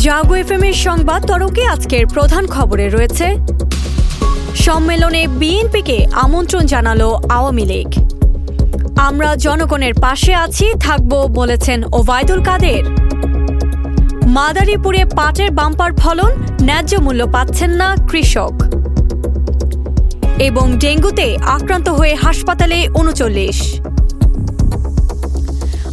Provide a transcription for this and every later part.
জাগো FM এর সংবাদ তরকে আজকের প্রধান খবরে রয়েছে। সম্মেলনে বিএনপিকে আমন্ত্রণ জানালো আওয়ামী লীগ। আমরা জনগণের পাশে আছি, থাকব বলেছেন ওবায়দুল কাদের। মাদারীপুরে পাটের বাম্পার ফলন ন্যায্য মূল্য পাচ্ছেন না কৃষক। এবং ডেঙ্গুতে আক্রান্ত হয়ে হাসপাতালে উনচল্লিশ।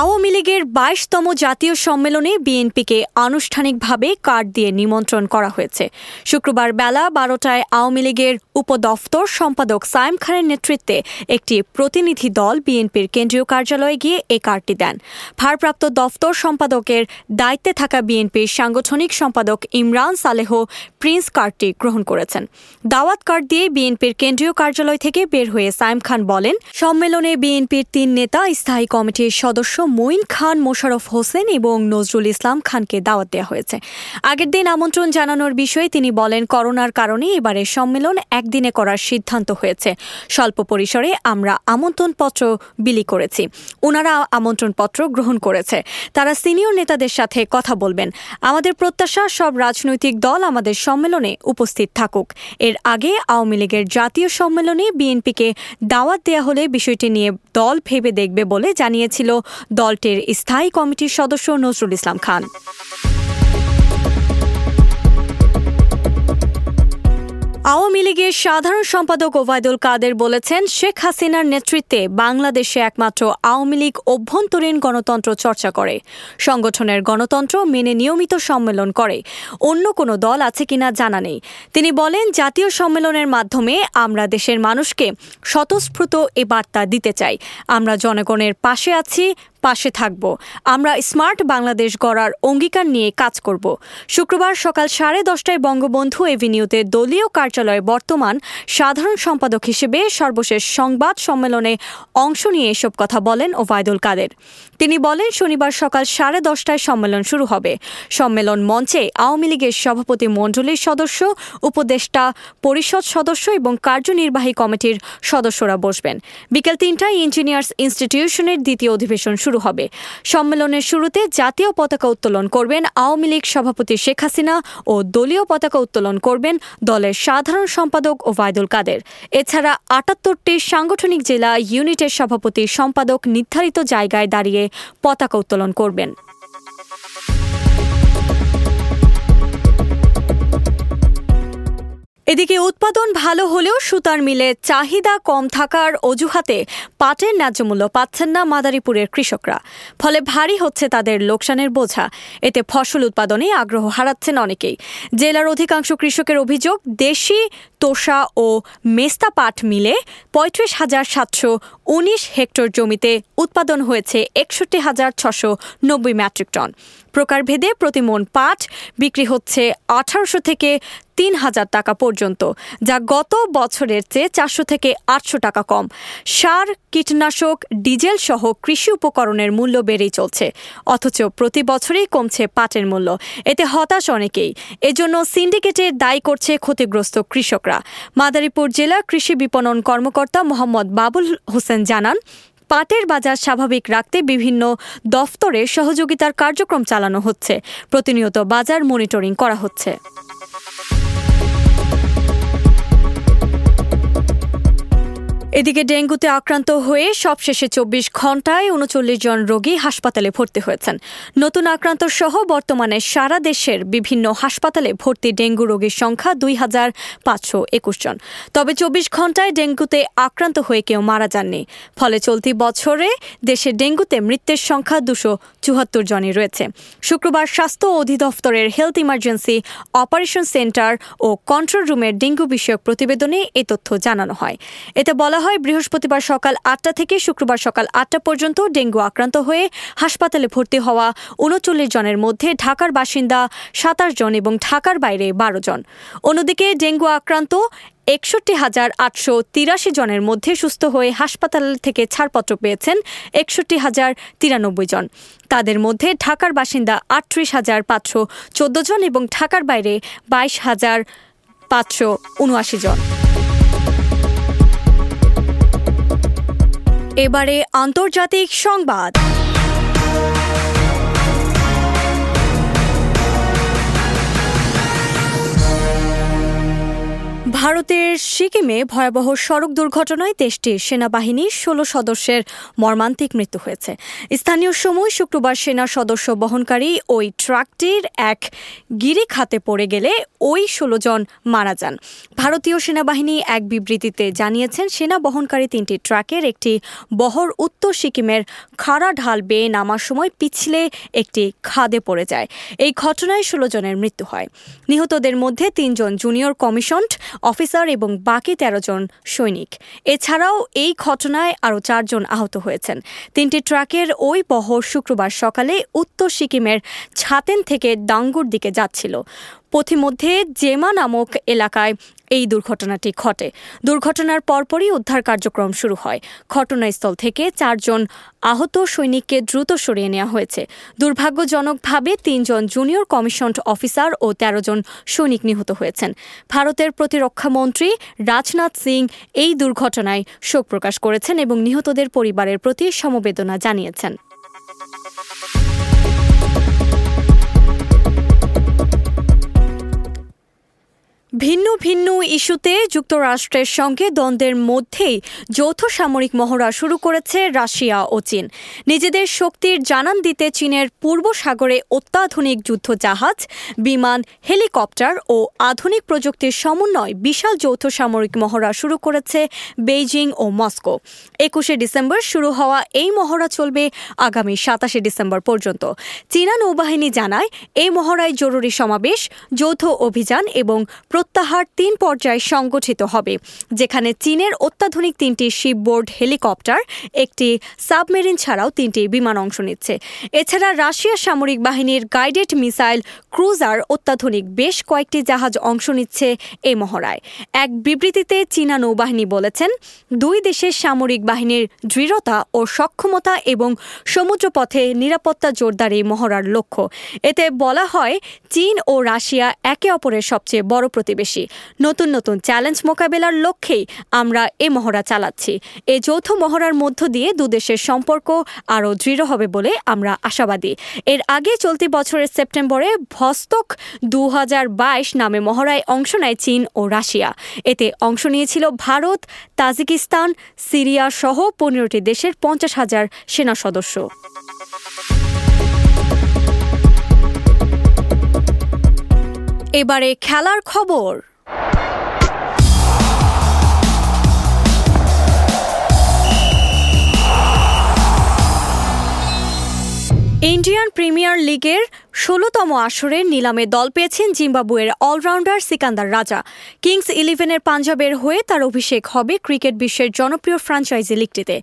আওয়ামী লীগের বাইশতম জাতীয় সম্মেলনে বিএনপিকে আনুষ্ঠানিকভাবে কার্ড দিয়ে নিমন্ত্রণ করা হয়েছে। শুক্রবার বেলা বারোটায় আওয়ামী লীগের উপদফতর সম্পাদক সাইম খানের নেতৃত্বে একটি প্রতিনিধি দল বিএনপির কেন্দ্রীয় কার্যালয়ে গিয়ে এ কার্ডটি দেন। ভারপ্রাপ্ত দফতর সম্পাদকের দায়িত্বে থাকা বিএনপির সাংগঠনিক সম্পাদক ইমরান সালেহ প্রিন্স কার্ডটি গ্রহণ করেছেন। দাওয়াত কার্ড দিয়ে বিএনপির কেন্দ্রীয় কার্যালয় থেকে বের হয়ে সাইম খান বলেন, সম্মেলনে বিএনপির তিন নেতা স্থায়ী কমিটির সদস্য মঈন খান মোশারফ হোসেন এবং নজরুল ইসলাম খানকে দাওয়াত দেওয়া হয়েছে। আগের দিন আমন্ত্রণ জানানোর বিষয়ে তিনি বলেন, করোনার কারণে এবারের সম্মেলন একদিনে করার সিদ্ধান্ত হয়েছে। স্বল্প পরিসরে আমরা আমন্ত্রণপত্র বিলি করেছি। ওনারা আমন্ত্রণপত্র গ্রহণ করেছে। তারা সিনিয়র নেতাদের সাথে কথা বলবেন। আমাদের প্রত্যাশা, সব রাজনৈতিক দল আমাদের সম্মেলনে উপস্থিত থাকুক। এর আগে আওয়ামী লীগের জাতীয় সম্মেলনে বিএনপিকে দাওয়াত দেওয়া হলে বিষয়টি নিয়ে দল ভেবে দেখবে বলে জানিয়েছিল দলটির স্থায়ী কমিটির সদস্য নজরুল ইসলাম খান। আওয়ামী লীগের সাধারণ সম্পাদক ওবায়দুল কাদের বলেছেন, শেখ হাসিনার নেতৃত্বে বাংলাদেশে একমাত্র আওয়ামী লীগ অভ্যন্তরীণ গণতন্ত্র চর্চা করে, সংগঠনের গণতন্ত্র মেনে নিয়মিত সম্মেলন করে। অন্য কোনো দল আছে কিনা জানা নেই। তিনি বলেন, জাতীয় সম্মেলনের মাধ্যমে আমরা দেশের মানুষকে স্বতঃস্ফূর্ত এ বার্তা দিতে চাই। আমরা জনগণের পাশে আছি পাশে থাকব। আমরা স্মার্ট বাংলাদেশ গড়ার অঙ্গীকার নিয়ে কাজ করব। শুক্রবার সকাল সাড়ে দশটায় বঙ্গবন্ধু এভিনিউতে দলীয় কার্যালয়ে বর্তমান সাধারণ সম্পাদক হিসেবে সর্বশেষ সংবাদ সম্মেলনে অংশ নিয়ে এসব কথা বলেন ওবায়দুল কাদের। তিনি বলেন, শনিবার সকাল সাড়ে দশটায় সম্মেলন শুরু হবে। সম্মেলন মঞ্চে আওয়ামী লীগের সভাপতি মণ্ডলীর সদস্য, উপদেষ্টা পরিষদ সদস্য এবং কার্যনির্বাহী কমিটির সদস্যরা বসবেন। বিকেল তিনটায় ইঞ্জিনিয়ার্স ইনস্টিটিউশনের দ্বিতীয় অধিবেশন শুরু হবে। সম্মেলনের শুরুতে জাতীয় পতাকা উত্তোলন করবেন আওয়ামী লীগ সভাপতি শেখ হাসিনা ও দলীয় পতাকা উত্তোলন করবেন দলের সাধারণ সম্পাদক ওবায়দুল কাদের। এছাড়া আটাত্তরটি সাংগঠনিক জেলা ইউনিটের সভাপতি সম্পাদক নির্ধারিত জায়গায় দাঁড়িয়ে পতাকা উত্তোলন করবেন। এদিকে উৎপাদন ভালো হলেও সুতার মিলে চাহিদা কম থাকার অজুহাতে পাটের ন্যায্য মূল্য পাচ্ছেন না মাদারীপুরের কৃষকরা। ফলে ভারী হচ্ছে তাদের লোকসানের বোঝা। এতে ফসল উৎপাদনে আগ্রহ হারাচ্ছেন অনেকেই। জেলার অধিকাংশ কৃষকের অভিযোগ, দেশি তোষা ও মেস্তা পাট মিলে পঁয়ত্রিশ হাজার সাতশো উনিশ হেক্টর জমিতে উৎপাদন হয়েছে একষট্টি হাজার ছশো নব্বই মেট্রিক টন। প্রকারভেদে প্রতিমন পাট বিক্রি হচ্ছে আঠারোশো থেকে তিন হাজার টাকা পর্যন্ত, যা গত বছরের চেয়ে চারশো থেকে আটশো টাকা কম। সার, কীটনাশক, ডিজেল সহ কৃষি উপকরণের মূল্য বেড়েই চলছে, অথচ প্রতি বছরেই কমছে পাটের মূল্য। এতে হতাশ অনেকেই। এজন্য সিন্ডিকেটের দায়ী করছে ক্ষতিগ্রস্ত কৃষকরা। মাদারীপুর জেলা কৃষি বিপণন কর্মকর্তা মোহাম্মদ বাবুল হোসেন জানান পাটের বাজার স্বাভাবিক রাখতে বিভিন্ন দফতরে সহযোগিতার কার্যক্রম চালানো হচ্ছে। প্রতিনিয়ত বাজার মনিটরিং করা হচ্ছে। এদিকে ডেঙ্গুতে আক্রান্ত হয়ে সবশেষে চব্বিশ ঘন্টায় উনচল্লিশ জন রোগী হাসপাতালে ভর্তি হয়েছেন। নতুন আক্রান্ত সহ বর্তমানে সারা দেশের বিভিন্ন হাসপাতালে ভর্তি ডেঙ্গু রোগীর সংখ্যা দুই হাজার পাঁচশো একুশ জন। তবে চব্বিশ ঘন্টায় ডেঙ্গুতে আক্রান্ত হয়ে কেউ মারা যাননি। ফলে চলতি বছরে দেশে ডেঙ্গুতে মৃত্যুর সংখ্যা দুশো চুয়াত্তর জনই রয়েছে। শুক্রবার স্বাস্থ্য অধিদপ্তরের হেলথ ইমার্জেন্সি অপারেশন সেন্টার ও কন্ট্রোল রুমের ডেঙ্গু বিষয়ক প্রতিবেদনে এ তথ্য জানানো হয়। এতে বলা বলা হয় বৃহস্পতিবার সকাল আটটা থেকে শুক্রবার সকাল আটটা পর্যন্ত ডেঙ্গু আক্রান্ত হয়ে হাসপাতালে ভর্তি হওয়া উনচল্লিশ জনের মধ্যে ঢাকার বাসিন্দা সাতাশ জন এবং ঢাকার বাইরে বারো জন। অন্যদিকে ডেঙ্গু আক্রান্ত একষট্টি হাজার আটশো তিরাশি জনের মধ্যে সুস্থ হয়ে হাসপাতাল থেকে ছাড়পত্র পেয়েছেন একষট্টি হাজার তিরানব্বই জন। তাদের মধ্যে ঢাকার বাসিন্দা আটত্রিশ হাজার পাঁচশো চোদ্দ জন এবং ঢাকার বাইরে বাইশ হাজার পাঁচশো উনআশি জন। এবারে আন্তর্জাতিক সংবাদ। ভারতের সিকিমে ভয়াবহ সড়ক দুর্ঘটনায় দেশটির সেনাবাহিনীর ষোলো সদস্যের মর্মান্তিক মৃত্যু হয়েছে। স্থানীয় সময় শুক্রবার সেনা সদস্য বহনকারী ওই ট্রাকটির এক গিরি খাতে পড়ে গেলে ওই ষোলো জন মারা যান। ভারতীয় সেনাবাহিনী এক বিবৃতিতে জানিয়েছেন, সেনা বহনকারী তিনটি ট্রাকের একটি বহর উত্তর সিকিমের খাড়া ঢাল বেয়ে নামার সময় পিছলে একটি খাদে পড়ে যায়। এই ঘটনায় ষোলো জনের মৃত্যু হয়। নিহতদের মধ্যে তিনজন জুনিয়র কমিশনড অফিসার এবং বাকি তেরো জন সৈনিক। এছাড়াও এই ঘটনায় আরও চারজন আহত হয়েছেন। তিনটি ট্রাকের ওই বহর শুক্রবার সকালে উত্তর সিকিমের ছাতেন থেকে ডাঙ্গুর দিকে যাচ্ছিল। পথিমধ্যে জেমা নামক এলাকায় এই দুর্ঘটনাটি ঘটে। দুর্ঘটনার পরপরই উদ্ধার কার্যক্রম শুরু হয়। ঘটনাস্থল থেকে চারজন আহত সৈনিককে দ্রুত সরিয়ে নেওয়া হয়েছে। দুর্ভাগ্যজনকভাবে তিনজন জুনিয়র কমিশন অফিসার ও তেরো জন সৈনিক নিহত হয়েছেন। ভারতের প্রতিরক্ষামন্ত্রী রাজনাথ সিং এই দুর্ঘটনায় শোক প্রকাশ করেছেন এবং নিহতদের পরিবারের প্রতি সমবেদনা জানিয়েছেন। ভিন্ন ভিন্ন ইস্যুতে যুক্তরাষ্ট্রের সঙ্গে দ্বন্দ্বের মধ্যেই যৌথ সামরিক মহড়া শুরু করেছে রাশিয়া ও চীন। নিজেদের শক্তির জানান দিতে চীনের পূর্ব সাগরে অত্যাধুনিক যুদ্ধ জাহাজ বিমান, হেলিকপ্টার ও আধুনিক প্রযুক্তির সমন্বয় বিশাল যৌথ সামরিক মহড়া শুরু করেছে বেইজিং ও মস্কো। একুশে ডিসেম্বর শুরু হওয়া এই মহড়া চলবে আগামী সাতাশে ডিসেম্বর পর্যন্ত। চীনা নৌবাহিনী জানায়, এই মহড়ায় জরুরি সমাবেশ, যৌথ অভিযান এবং প্রত্যাহার তিন পর্যায়ে সংগঠিত হবে, যেখানে চীনের অত্যাধুনিক তিনটি শিপবোর্ড হেলিকপ্টার, একটি সাবমেরিন ছাড়াও তিনটি বিমান অংশ নিচ্ছে। এছাড়া রাশিয়া সামরিক বাহিনীর গাইডেড মিসাইল ক্রুজার অত্যাধুনিক বেশ কয়েকটি জাহাজ অংশ নিচ্ছে এই মহড়ায়। এক বিবৃতিতে চীনা নৌবাহিনী বলেছেন, দুই দেশের সামরিক বাহিনীর দৃঢ়তা ও সক্ষমতা এবং সমুদ্রপথে নিরাপত্তা জোরদার এই মহড়ার লক্ষ্য। এতে বলা হয়, চীন ও রাশিয়া একে অপরের সবচেয়ে বড় প্রতিবেশী। নতুন নতুন চ্যালেঞ্জ মোকাবেলার লক্ষ্যেই আমরা এ মহড়া চালাচ্ছি। এ যৌথ মহড়ার মধ্য দিয়ে দুদেশের সম্পর্ক আরও দৃঢ় হবে বলে আমরা আশাবাদী। এর আগে চলতি বছরের সেপ্টেম্বরে ভস্তক দু হাজার বাইশ নামে মহড়ায় অংশ নেয় চীন ও রাশিয়া। এতে অংশ নিয়েছিল ভারত, তাজিকিস্তান, সিরিয়া সহ পনেরোটি দেশের পঞ্চাশ হাজার সেনা সদস্য। এবারে খেলার খবর। ইন্ডিয়ান প্রিমিয়ার লিগের ষোলোতম আসরের নিলামে দল পেয়েছেন জিম্বাবুয়ের অলরাউন্ডার সিকান্দার রাজা। কিংস ইলেভেনের পাঞ্জাবের হয়ে তার অভিষেক হবে ক্রিকেট বিশ্বের জনপ্রিয় ফ্রাঞ্চাইজি লিগটিতে।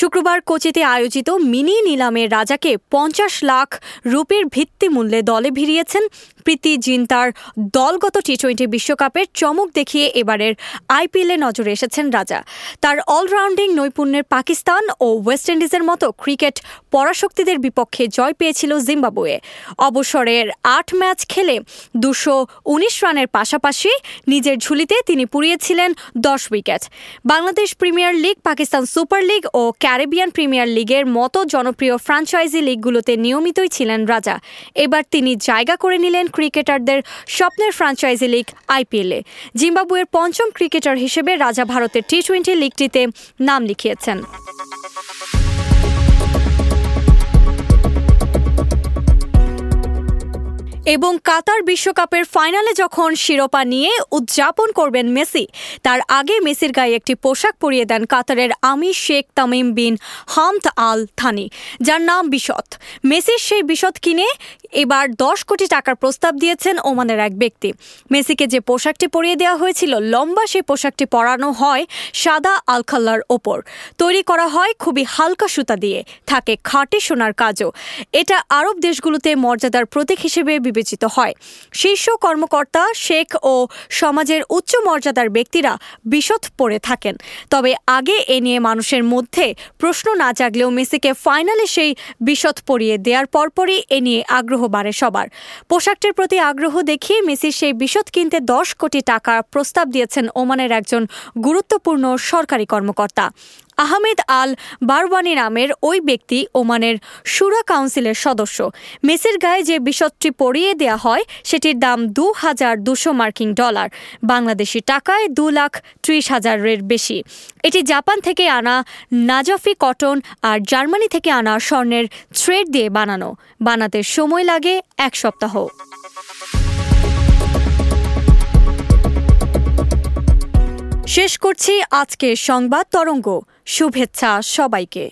শুক্রবার কোচিতে আয়োজিত মিনি নিলামে রাজাকে পঞ্চাশ লাখ রুপির ভিত্তিমূল্যে দলে ভিড়িয়েছেন প্রীতি জিন্তার দলগত টি টোয়েন্টি বিশ্বকাপের চমক দেখিয়ে এবারের আইপিএলে নজরে এসেছেন রাজা। তার অলরাউন্ডিং নৈপুণ্যের পাকিস্তান ও ওয়েস্ট ইন্ডিজের মতো ক্রিকেট পরাশক্তিদের বিপক্ষে জয় পেয়েছিল জিম্বাবুয়ে। অবসরের আট ম্যাচ খেলে দুশো উনিশ রানের পাশাপাশি নিজের ঝুলিতে তিনি পুড়িয়েছিলেন দশ wicket. Bangladesh premier league, Pakistan super league ও ক্যারিবিয়ান প্রিমিয়ার লিগের মতো জনপ্রিয় ফ্রাঞ্চাইজি লিগগুলোতে নিয়মিতই ছিলেন রাজা। এবার তিনি জায়গা করে নিলেন ক্রিকেটারদের স্বপ্নের ফ্রাঞ্চাইজি লিগ আইপিএলে। জিম্বাবুয়ের পঞ্চম ক্রিকেটার হিসেবে রাজা ভারতের টি টোয়েন্টি লিগটিতে নাম লিখিয়েছেন। এবং কাতার বিশ্বকাপের ফাইনালে যখন শিরোপা নিয়ে উদযাপন করবেন মেসি, তার আগে মেসির গায়ে একটি পোশাক পরিয়ে দেন কাতারের আমির শেখ তামিম বিন হামদ আল থানি, যার নাম বিশদ। মেসির সেই বিশদ কিনে এবার দশ কোটি টাকার প্রস্তাব দিয়েছেন ওমানের এক ব্যক্তি। মেসিকে যে পোশাকটি পরিয়ে দেওয়া হয়েছিল, লম্বা সেই পোশাকটি পরানো হয় সাদা আলখাল্লার ওপর। তৈরি করা হয় খুবই হালকা সুতা দিয়ে, থাকে খাঁটি সোনার কাজও। এটা আরব দেশগুলোতে মর্যাদার প্রতীক হিসেবে বিবেচিত হয়। শীর্ষ কর্মকর্তা শেখ ও সমাজের উচ্চ মর্যাদার ব্যক্তিরা বিশদ পড়ে থাকেন। তবে আগে এ নিয়ে মানুষের মধ্যে প্রশ্ন না জাগলেও মেসিকে ফাইনালে সেই বিশদ পরিয়ে দেওয়ার পরপরই এ নিয়ে আগ্রহ বাড়ে সবার। পোশাকটির প্রতি আগ্রহ দেখিয়ে মেসির সেই বিশদ কিনতে দশ কোটি টাকা প্রস্তাব দিয়েছেন ওমানের একজন গুরুত্বপূর্ণ সরকারি কর্মকর্তা। আহমেদ আল বারওয়ানি নামের ওই ব্যক্তি ওমানের সুরা কাউন্সিলের সদস্য। মেসির গায়ে যে বিশদটি পরিয়ে দেয়া হয়, সেটির দাম দু হাজার দুশো মার্কিন ডলার। বাংলাদেশি টাকায় দু লাখ ত্রিশ হাজারের বেশি। এটি জাপান থেকে আনা নাজাফি কটন আর জার্মানি থেকে আনা স্বর্ণের থ্রেড দিয়ে বানানো। বানাতে সময় লাগে এক সপ্তাহ। শেষ করছি আজকের সংবাদ তরঙ্গ। শুভেচ্ছা সবাইকে।